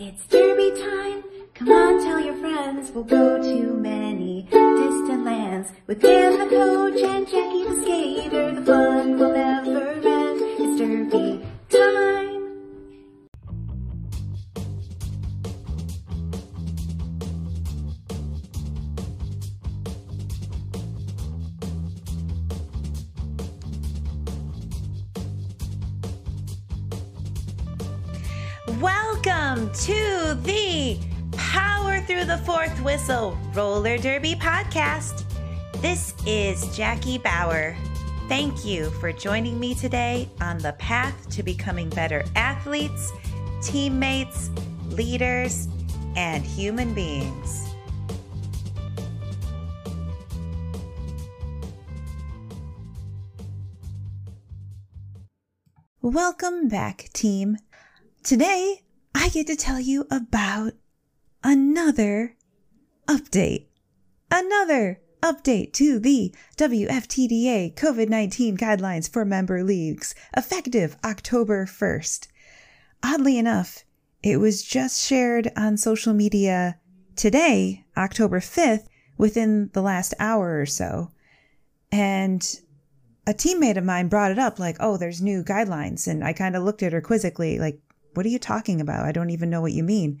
It's derby time. Come on, tell your friends. We'll go to many distant lands with Dan the coach and Jackie the skater. The fun will the Fourth Whistle Roller Derby podcast. This is Jackie Bauer. Thank you for joining me today on the path to becoming better athletes, teammates, leaders, and human beings. Welcome back, team. Today, I get to tell you about another update. Another update to the WFTDA COVID 19 guidelines for member leagues, effective October 1st. Oddly enough, it was just shared on social media today, October 5th, within the last hour or so. And a teammate of mine brought it up, like, oh, there's new guidelines. And I kind of looked at her quizzically, like, what are you talking about? I don't even know what you mean.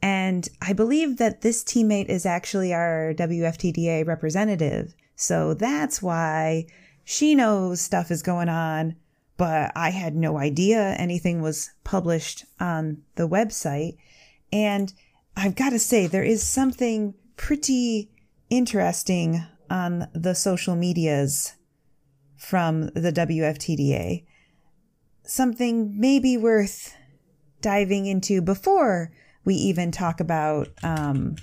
And I believe that this teammate is actually our WFTDA representative. So that's why she knows stuff is going on, but I had no idea anything was published on the website. And I've got to say, there is something pretty interesting on the social medias from the WFTDA. Something maybe worth diving into before we even talk about um,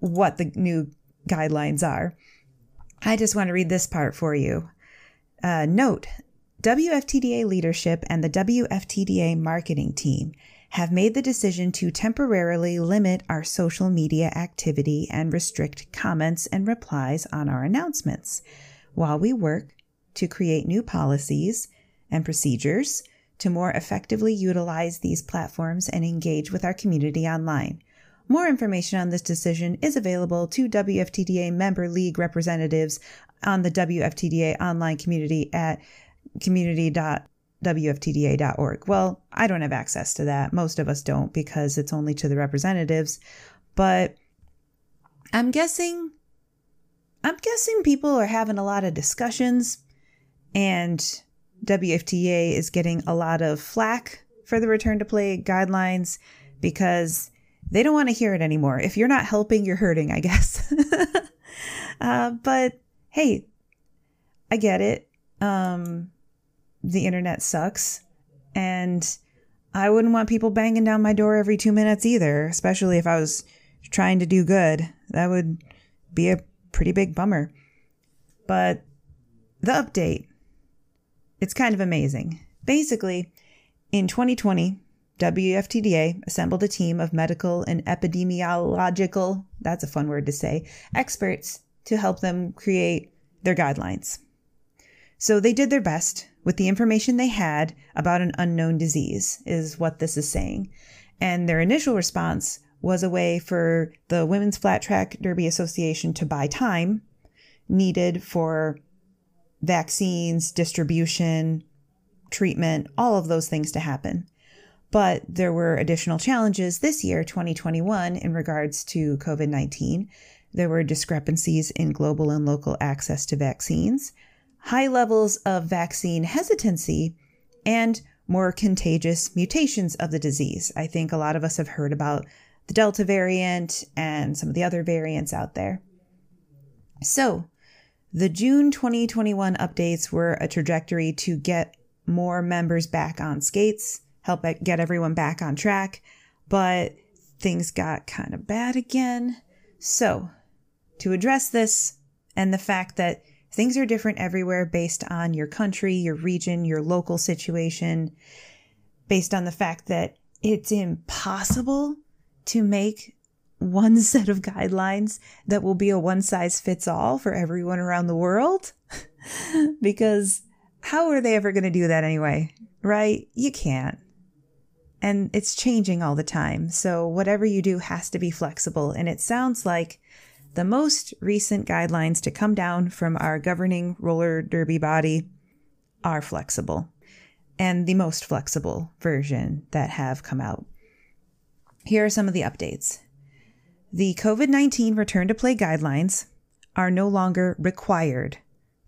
what the new guidelines are. I just want to read this part for you. Uh, note WFTDA leadership and the WFTDA marketing team have made the decision to temporarily limit our social media activity and restrict comments and replies on our announcements while we work to create new policies and procedures to more effectively utilize these platforms and engage with our community online. More information on this decision is available to WFTDA member league representatives on the WFTDA online community at community.wftda.org. Well, I don't have access to that. Most of us don't because it's only to the representatives. But I'm guessing I'm guessing people are having a lot of discussions and WFTA is getting a lot of flack for the return to play guidelines because they don't want to hear it anymore. If you're not helping, you're hurting, I guess. uh, but hey, I get it. Um, the internet sucks. And I wouldn't want people banging down my door every two minutes either, especially if I was trying to do good. That would be a pretty big bummer. But the update it's kind of amazing. Basically, in 2020, WFTDA assembled a team of medical and epidemiological, that's a fun word to say, experts to help them create their guidelines. So they did their best with the information they had about an unknown disease, is what this is saying. And their initial response was a way for the Women's Flat Track Derby Association to buy time needed for vaccines, distribution, treatment, all of those things to happen. But there were additional challenges this year, 2021, in regards to COVID 19. There were discrepancies in global and local access to vaccines, high levels of vaccine hesitancy, and more contagious mutations of the disease. I think a lot of us have heard about the Delta variant and some of the other variants out there. So, the June 2021 updates were a trajectory to get more members back on skates, help get everyone back on track, but things got kind of bad again. So, to address this and the fact that things are different everywhere based on your country, your region, your local situation, based on the fact that it's impossible to make one set of guidelines that will be a one size fits all for everyone around the world. because how are they ever going to do that anyway? Right? You can't. and it's changing all the time. So whatever you do has to be flexible. And it sounds like the most recent guidelines to come down from our governing roller derby body are flexible and the most flexible version that have come out. Here are some of the updates. The COVID 19 return to play guidelines are no longer required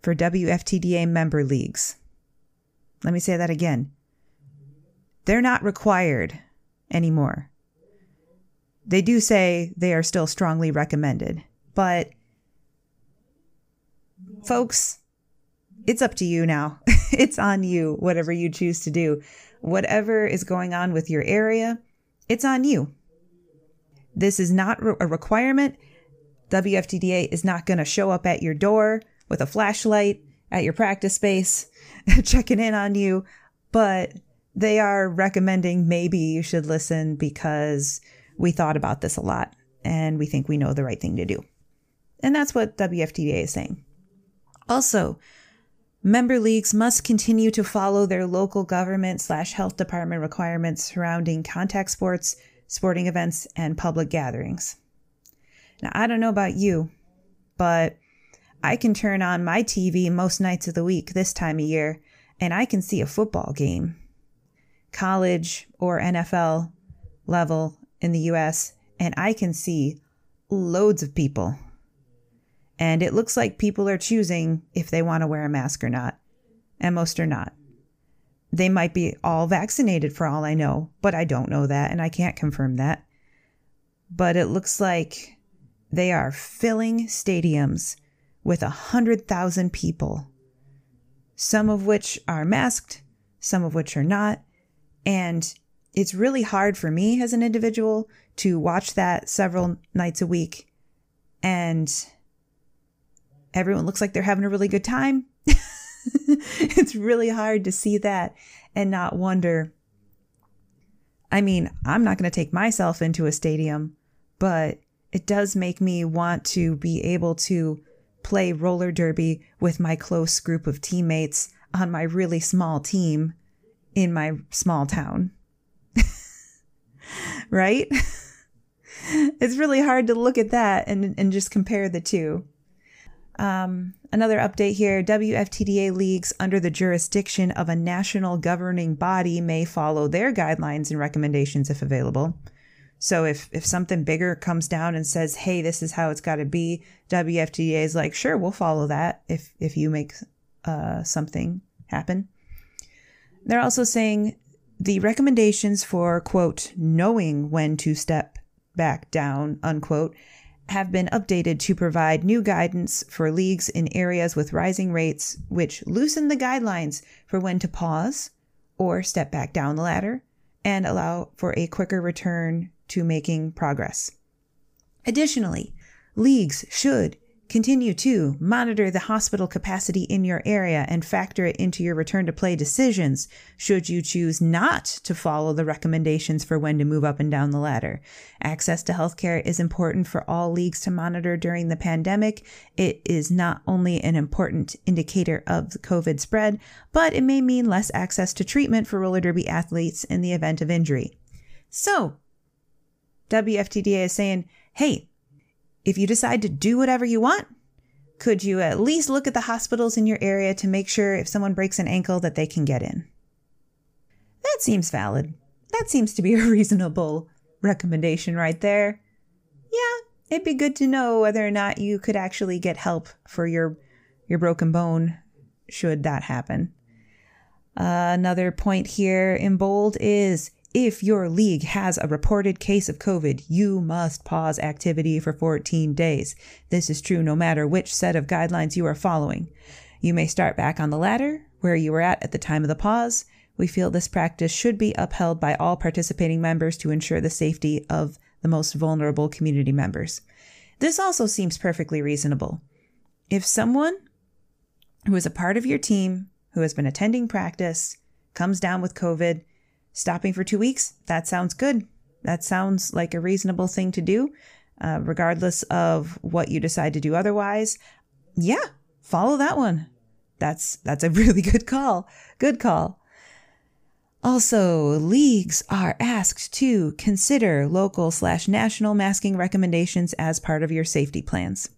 for WFTDA member leagues. Let me say that again. They're not required anymore. They do say they are still strongly recommended, but folks, it's up to you now. it's on you, whatever you choose to do. Whatever is going on with your area, it's on you. This is not a requirement. WFTDA is not going to show up at your door with a flashlight at your practice space, checking in on you, but they are recommending maybe you should listen because we thought about this a lot and we think we know the right thing to do. And that's what WFTDA is saying. Also, member leagues must continue to follow their local government slash health department requirements surrounding contact sports, sporting events, and public gatherings. Now, I don't know about you, but I can turn on my TV most nights of the week this time of year and I can see a football game, college or NFL level in the US, and I can see loads of people. And it looks like people are choosing if they want to wear a mask or not, and most are not. They might be all vaccinated for all I know, but I don't know that and I can't confirm that. But it looks like they are filling stadiums with a hundred thousand people, some of which are masked, some of which are not. And it's really hard for me as an individual to watch that several nights a week and everyone looks like they're having a really good time. it's really hard to see that and not wonder. I mean, I'm not going to take myself into a stadium, but it does make me want to be able to play roller derby with my close group of teammates on my really small team in my small town. right? it's really hard to look at that and, and just compare the two. Um, another update here WFTDA leagues under the jurisdiction of a national governing body may follow their guidelines and recommendations if available. So if if something bigger comes down and says, "Hey, this is how it's got to be," WFTDA is like, "Sure, we'll follow that if if you make uh, something happen." They're also saying the recommendations for quote knowing when to step back down unquote have been updated to provide new guidance for leagues in areas with rising rates, which loosen the guidelines for when to pause or step back down the ladder and allow for a quicker return to making progress. Additionally, leagues should continue to monitor the hospital capacity in your area and factor it into your return to play decisions should you choose not to follow the recommendations for when to move up and down the ladder. Access to healthcare is important for all leagues to monitor during the pandemic. It is not only an important indicator of COVID spread, but it may mean less access to treatment for roller derby athletes in the event of injury. So, WFTDA is saying, hey, if you decide to do whatever you want, could you at least look at the hospitals in your area to make sure if someone breaks an ankle that they can get in? That seems valid. That seems to be a reasonable recommendation right there. Yeah, it'd be good to know whether or not you could actually get help for your your broken bone should that happen. Uh, another point here in bold is if your league has a reported case of COVID, you must pause activity for 14 days. This is true no matter which set of guidelines you are following. You may start back on the ladder, where you were at at the time of the pause. We feel this practice should be upheld by all participating members to ensure the safety of the most vulnerable community members. This also seems perfectly reasonable. If someone who is a part of your team, who has been attending practice, comes down with COVID, stopping for two weeks, that sounds good. That sounds like a reasonable thing to do, uh, regardless of what you decide to do otherwise. Yeah, follow that one. That's that's a really good call. Good call. Also, leagues are asked to consider local slash national masking recommendations as part of your safety plans.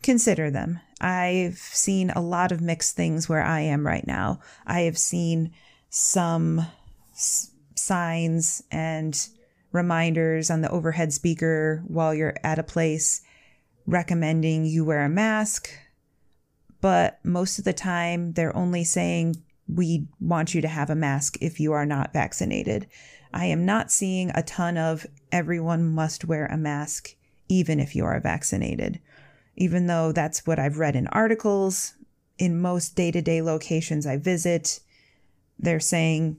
Consider them. I've seen a lot of mixed things where I am right now. I have seen some s- signs and reminders on the overhead speaker while you're at a place recommending you wear a mask, but most of the time they're only saying we want you to have a mask if you are not vaccinated. I am not seeing a ton of everyone must wear a mask even if you are vaccinated. Even though that's what I've read in articles, in most day to day locations I visit, they're saying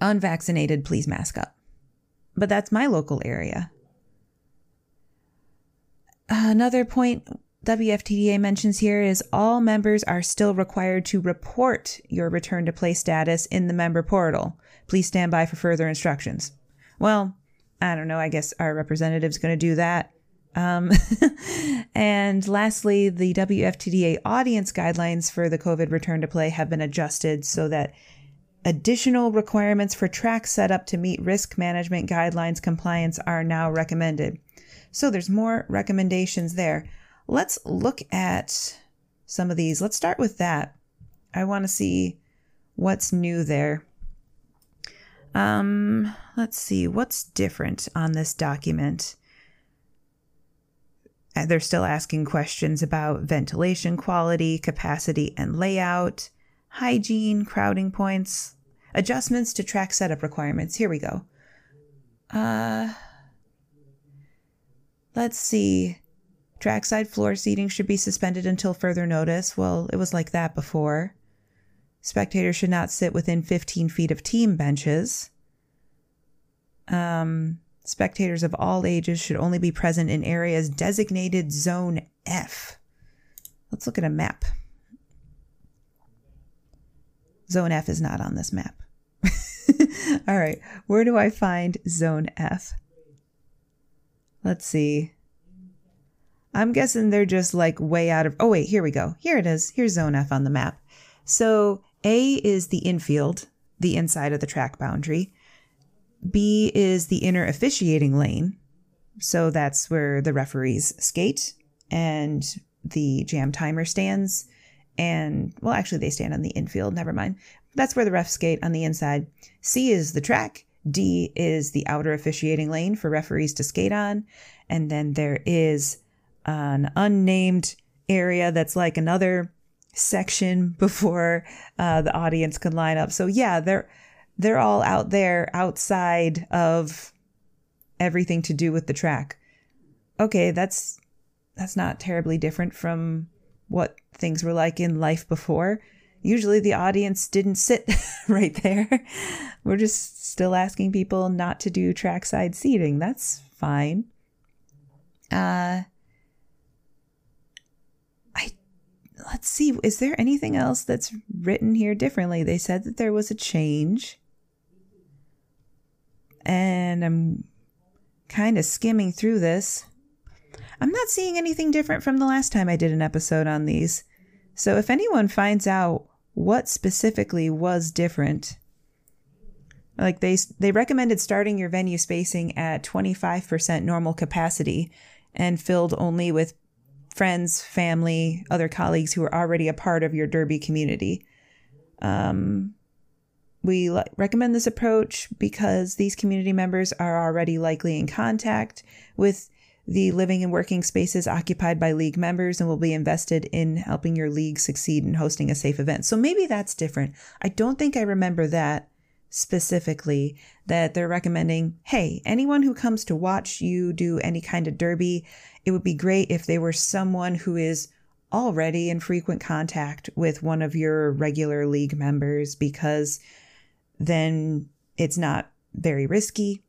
unvaccinated, please mask up. But that's my local area. Another point WFTDA mentions here is all members are still required to report your return to play status in the member portal. Please stand by for further instructions. Well, I don't know. I guess our representative's going to do that. Um, and lastly, the WFTDA audience guidelines for the COVID return to play have been adjusted so that additional requirements for track setup to meet risk management guidelines compliance are now recommended. So there's more recommendations there. Let's look at some of these. Let's start with that. I want to see what's new there. Um, let's see what's different on this document. Uh, They're still asking questions about ventilation quality, capacity and layout, hygiene, crowding points, adjustments to track setup requirements. Here we go. Uh, let's see. Trackside floor seating should be suspended until further notice. Well, it was like that before. Spectators should not sit within 15 feet of team benches. Um, spectators of all ages should only be present in areas designated Zone F. Let's look at a map. Zone F is not on this map. all right, where do I find Zone F? Let's see. I'm guessing they're just like way out of. Oh, wait, here we go. Here it is. Here's Zone F on the map. So A is the infield, the inside of the track boundary. B is the inner officiating lane. So that's where the referees skate and the jam timer stands. And well, actually, they stand on the infield. Never mind. That's where the refs skate on the inside. C is the track. D is the outer officiating lane for referees to skate on. And then there is an unnamed area that's like another section before uh, the audience can line up. So yeah, they're they're all out there outside of everything to do with the track. Okay, that's that's not terribly different from what things were like in life before. Usually the audience didn't sit right there. We're just still asking people not to do trackside seating. That's fine. Uh I let's see, is there anything else that's written here differently? They said that there was a change. And I'm kind of skimming through this. I'm not seeing anything different from the last time I did an episode on these. So if anyone finds out what specifically was different, like they they recommended starting your venue spacing at 25% normal capacity and filled only with friends, family, other colleagues who are already a part of your derby community. Um, we recommend this approach because these community members are already likely in contact with the living and working spaces occupied by league members and will be invested in helping your league succeed in hosting a safe event. So maybe that's different. I don't think I remember that specifically that they're recommending hey, anyone who comes to watch you do any kind of derby, it would be great if they were someone who is already in frequent contact with one of your regular league members because then it's not very risky.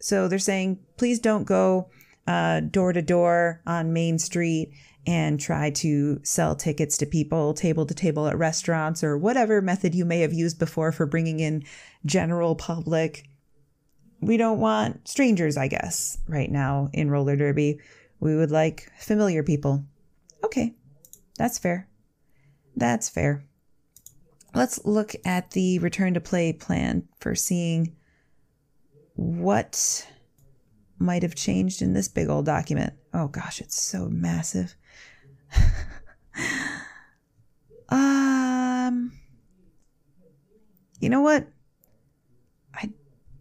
So they're saying, please don't go Uh, door to door on Main Street and try to sell tickets to people table to table at restaurants or whatever method you may have used before for bringing in general public. We don't want strangers, I guess, right now in roller derby. We would like familiar people. Okay, that's fair. That's fair. let's look at the return to play plan for seeing what might have changed in this big old document. Oh gosh, it's so massive. um You know what? I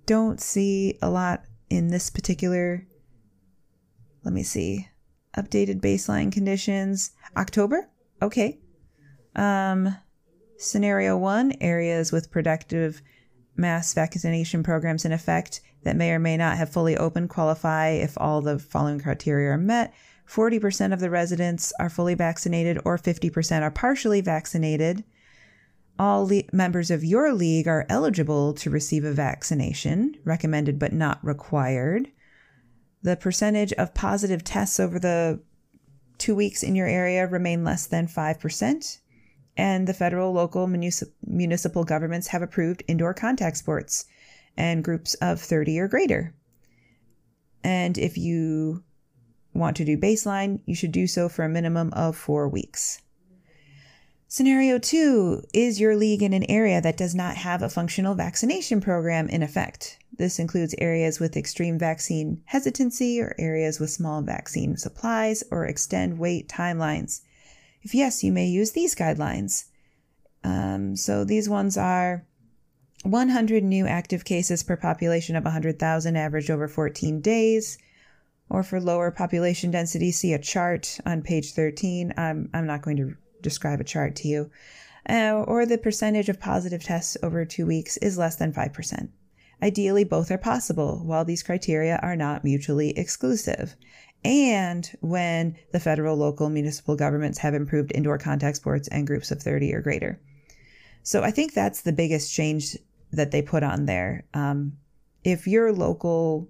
don't see a lot in this particular let me see. Updated baseline conditions. October? Okay. Um, scenario one areas with productive mass vaccination programs in effect that may or may not have fully opened qualify if all the following criteria are met. 40% of the residents are fully vaccinated or 50% are partially vaccinated. All le- members of your league are eligible to receive a vaccination, recommended but not required. The percentage of positive tests over the two weeks in your area remain less than 5%. And the federal, local, municip- municipal governments have approved indoor contact sports and groups of 30 or greater. And if you want to do baseline, you should do so for a minimum of four weeks. Scenario two is your league in an area that does not have a functional vaccination program in effect. This includes areas with extreme vaccine hesitancy or areas with small vaccine supplies or extend wait timelines. If yes, you may use these guidelines. Um, so these ones are 100 new active cases per population of 100,000 averaged over 14 days. Or for lower population density, see a chart on page 13. I'm, I'm not going to describe a chart to you, uh, or the percentage of positive tests over two weeks is less than 5%. Ideally, both are possible, while these criteria are not mutually exclusive. And when the federal, local, municipal governments have improved indoor contact sports and groups of 30 or greater. So I think that's the biggest change that they put on there. Um, if your local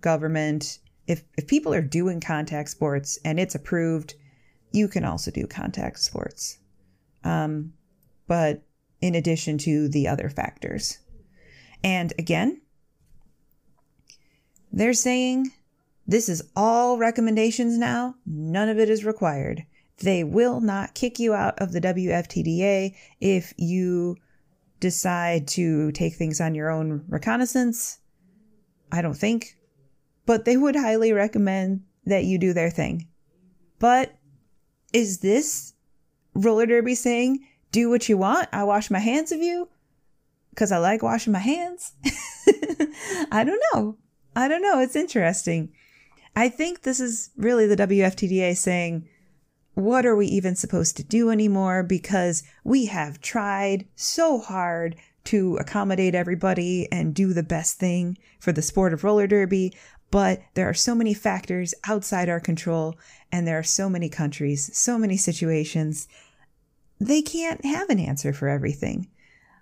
government, if, if people are doing contact sports and it's approved, you can also do contact sports. Um, but in addition to the other factors. And again, they're saying this is all recommendations now, none of it is required. They will not kick you out of the WFTDA if you decide to take things on your own reconnaissance. I don't think. But they would highly recommend that you do their thing. But is this roller derby saying, do what you want? I wash my hands of you because I like washing my hands? I don't know. I don't know. It's interesting. I think this is really the WFTDA saying, what are we even supposed to do anymore? Because we have tried so hard to accommodate everybody and do the best thing for the sport of roller derby, but there are so many factors outside our control, and there are so many countries, so many situations. They can't have an answer for everything.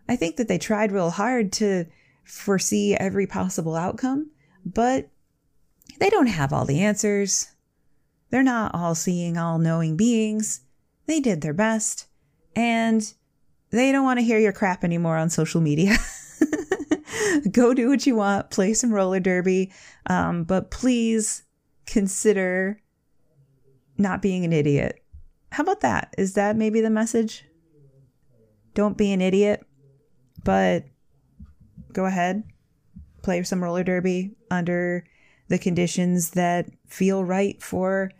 I think that they tried real hard to foresee every possible outcome, but they don't have all the answers. They're not all seeing, all knowing beings. They did their best, and they don't want to hear your crap anymore on social media. Go do what you want, play some roller derby, um, but please consider not being an idiot. How about that? Is that maybe the message? Don't be an idiot, but go ahead, play some roller derby under the conditions that feel right for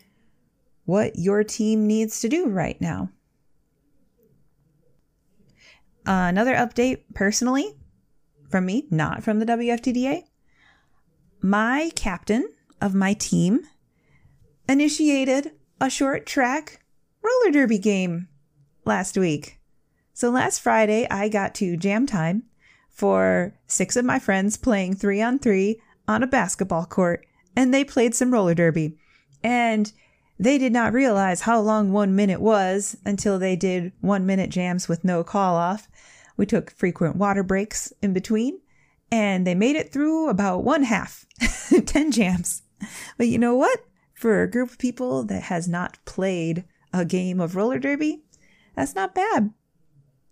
what your team needs to do right now. Uh, another update personally from me, not from the WFTDA. My captain of my team initiated a short track roller derby game last week. So last Friday, I got to jam time for six of my friends playing three on three on a basketball court, and they played some roller derby. And they did not realize how long one minute was until they did one minute jams with no call off. We took frequent water breaks in between, and they made it through about one half 10 jams. But you know what? For a group of people that has not played a game of roller derby, that's not bad.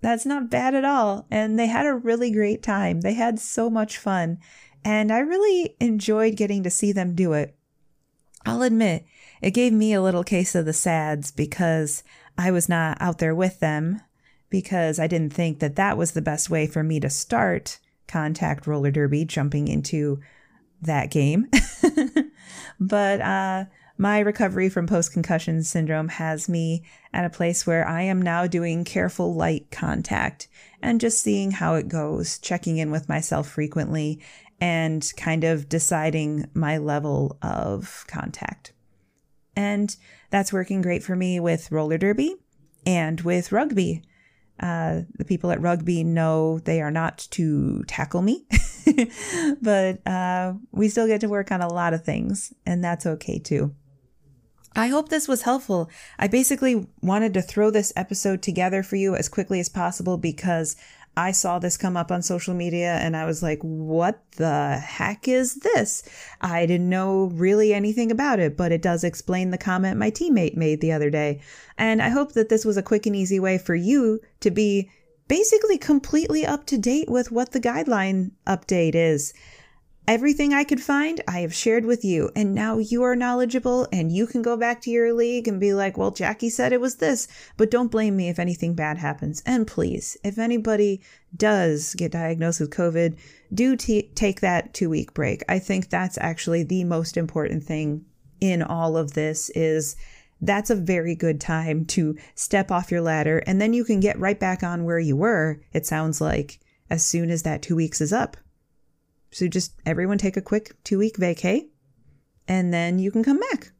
That's not bad at all. And they had a really great time. They had so much fun. And I really enjoyed getting to see them do it. I'll admit, it gave me a little case of the sads because I was not out there with them because I didn't think that that was the best way for me to start contact roller derby, jumping into that game. but uh, my recovery from post concussion syndrome has me at a place where I am now doing careful light contact and just seeing how it goes, checking in with myself frequently, and kind of deciding my level of contact. And that's working great for me with roller derby and with rugby. Uh, the people at rugby know they are not to tackle me, but uh, we still get to work on a lot of things, and that's okay too. I hope this was helpful. I basically wanted to throw this episode together for you as quickly as possible because I saw this come up on social media and I was like, what the heck is this? I didn't know really anything about it, but it does explain the comment my teammate made the other day. And I hope that this was a quick and easy way for you to be basically completely up to date with what the guideline update is. Everything I could find, I have shared with you. And now you are knowledgeable and you can go back to your league and be like, well, Jackie said it was this, but don't blame me if anything bad happens. And please, if anybody does get diagnosed with COVID, do t- take that two week break. I think that's actually the most important thing in all of this is that's a very good time to step off your ladder and then you can get right back on where you were, it sounds like, as soon as that two weeks is up. So just everyone take a quick two week vacay and then you can come back.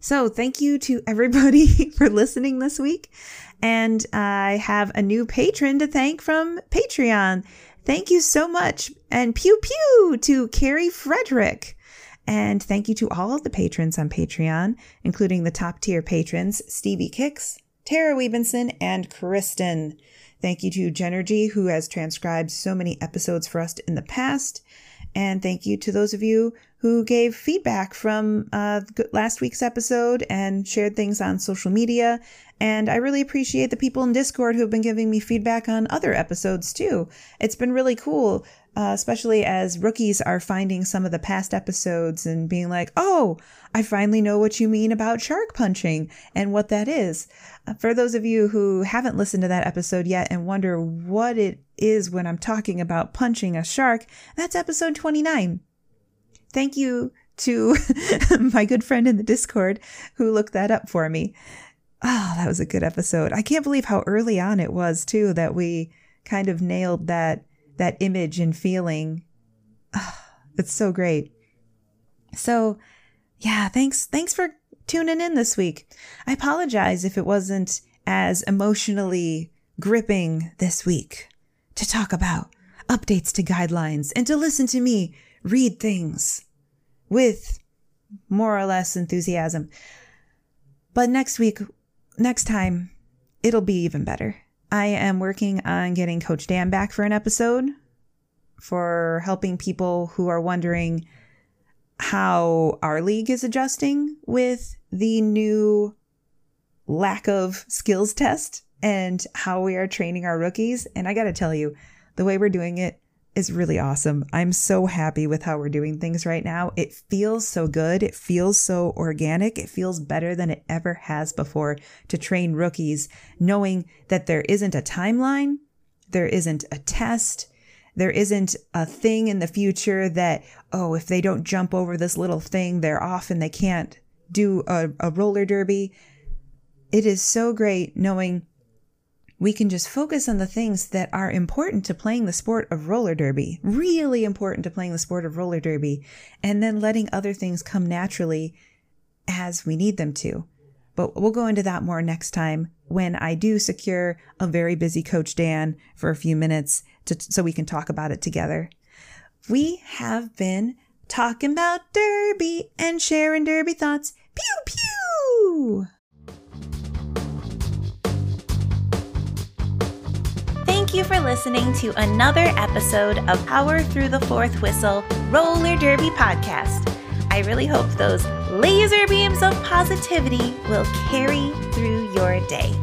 So thank you to everybody for listening this week. And I have a new patron to thank from Patreon. Thank you so much. And pew pew to Carrie Frederick. And thank you to all of the patrons on Patreon, including the top tier patrons Stevie Kicks, Tara Webenson, and Kristen. Thank you to Genergy, who has transcribed so many episodes for us in the past. And thank you to those of you who gave feedback from uh, last week's episode and shared things on social media. And I really appreciate the people in Discord who have been giving me feedback on other episodes too. It's been really cool uh, especially as rookies are finding some of the past episodes and being like, oh, I finally know what you mean about shark punching and what that is. Uh, for those of you who haven't listened to that episode yet and wonder what it is when I'm talking about punching a shark, that's episode 29. Thank you to my good friend in the Discord who looked that up for me. Oh, that was a good episode. I can't believe how early on it was, too, that we kind of nailed that that image and feeling. Oh, it's so great. So, yeah, thanks thanks for tuning in this week. I apologize if it wasn't as emotionally gripping this week to talk about updates to guidelines and to listen to me read things with more or less enthusiasm. But next week, next time, it'll be even better. I am working on getting Coach Dan back for an episode for helping people who are wondering how our league is adjusting with the new lack of skills test and how we are training our rookies. And I got to tell you, the way we're doing it is really awesome. I'm so happy with how we're doing things right now. It feels so good. It feels so organic. It feels better than it ever has before to train rookies, knowing that there isn't a timeline, there isn't a test, there isn't a thing in the future that, oh, if they don't jump over this little thing, they're off and they can't do a, a roller derby. It is so great knowing we can just focus on the things that are important to playing the sport of roller derby, really important to playing the sport of roller derby, and then letting other things come naturally as we need them to. But we'll go into that more next time when I do secure a very busy Coach Dan for a few minutes to, so we can talk about it together. We have been talking about Derby and sharing Derby thoughts. Pew pew! Thank you for listening to another episode of Power Through the Fourth Whistle Roller Derby podcast. I really hope those laser beams of positivity will carry through your day.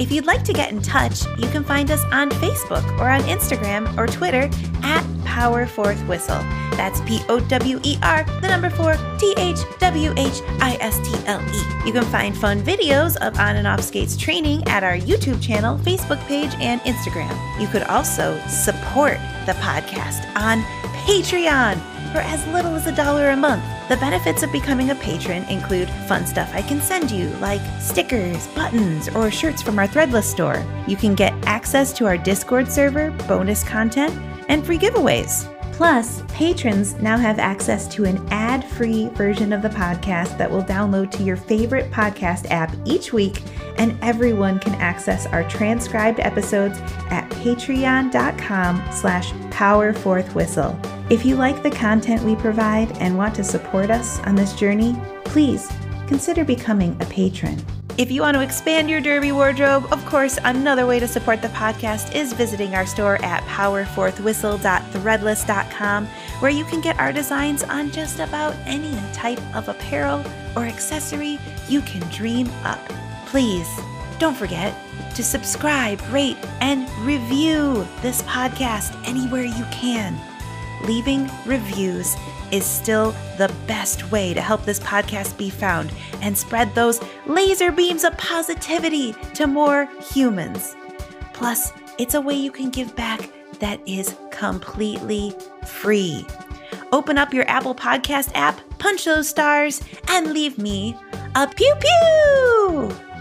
If you'd like to get in touch, you can find us on Facebook or on Instagram or Twitter at Power Fourth Whistle. That's P O W E R, the number four, T H W H I S T L E. You can find fun videos of On and Off Skates training at our YouTube channel, Facebook page, and Instagram. You could also support the podcast on Patreon for as little as a dollar a month. The benefits of becoming a patron include fun stuff I can send you, like stickers, buttons, or shirts from our Threadless store. You can get access to our Discord server, bonus content, and free giveaways. Plus, patrons now have access to an ad free version of the podcast that will download to your favorite podcast app each week, and everyone can access our transcribed episodes at patreon.com slash powerforthwhistle. If you like the content we provide and want to support us on this journey, please consider becoming a patron. If you want to expand your derby wardrobe, of course, another way to support the podcast is visiting our store at powerforthwhistle.threadless.com, where you can get our designs on just about any type of apparel or accessory you can dream up. Please don't forget to subscribe, rate, and review this podcast anywhere you can. Leaving reviews is still the best way to help this podcast be found and spread those laser beams of positivity to more humans. Plus, it's a way you can give back that is completely free. Open up your Apple Podcast app, punch those stars, and leave me a pew pew!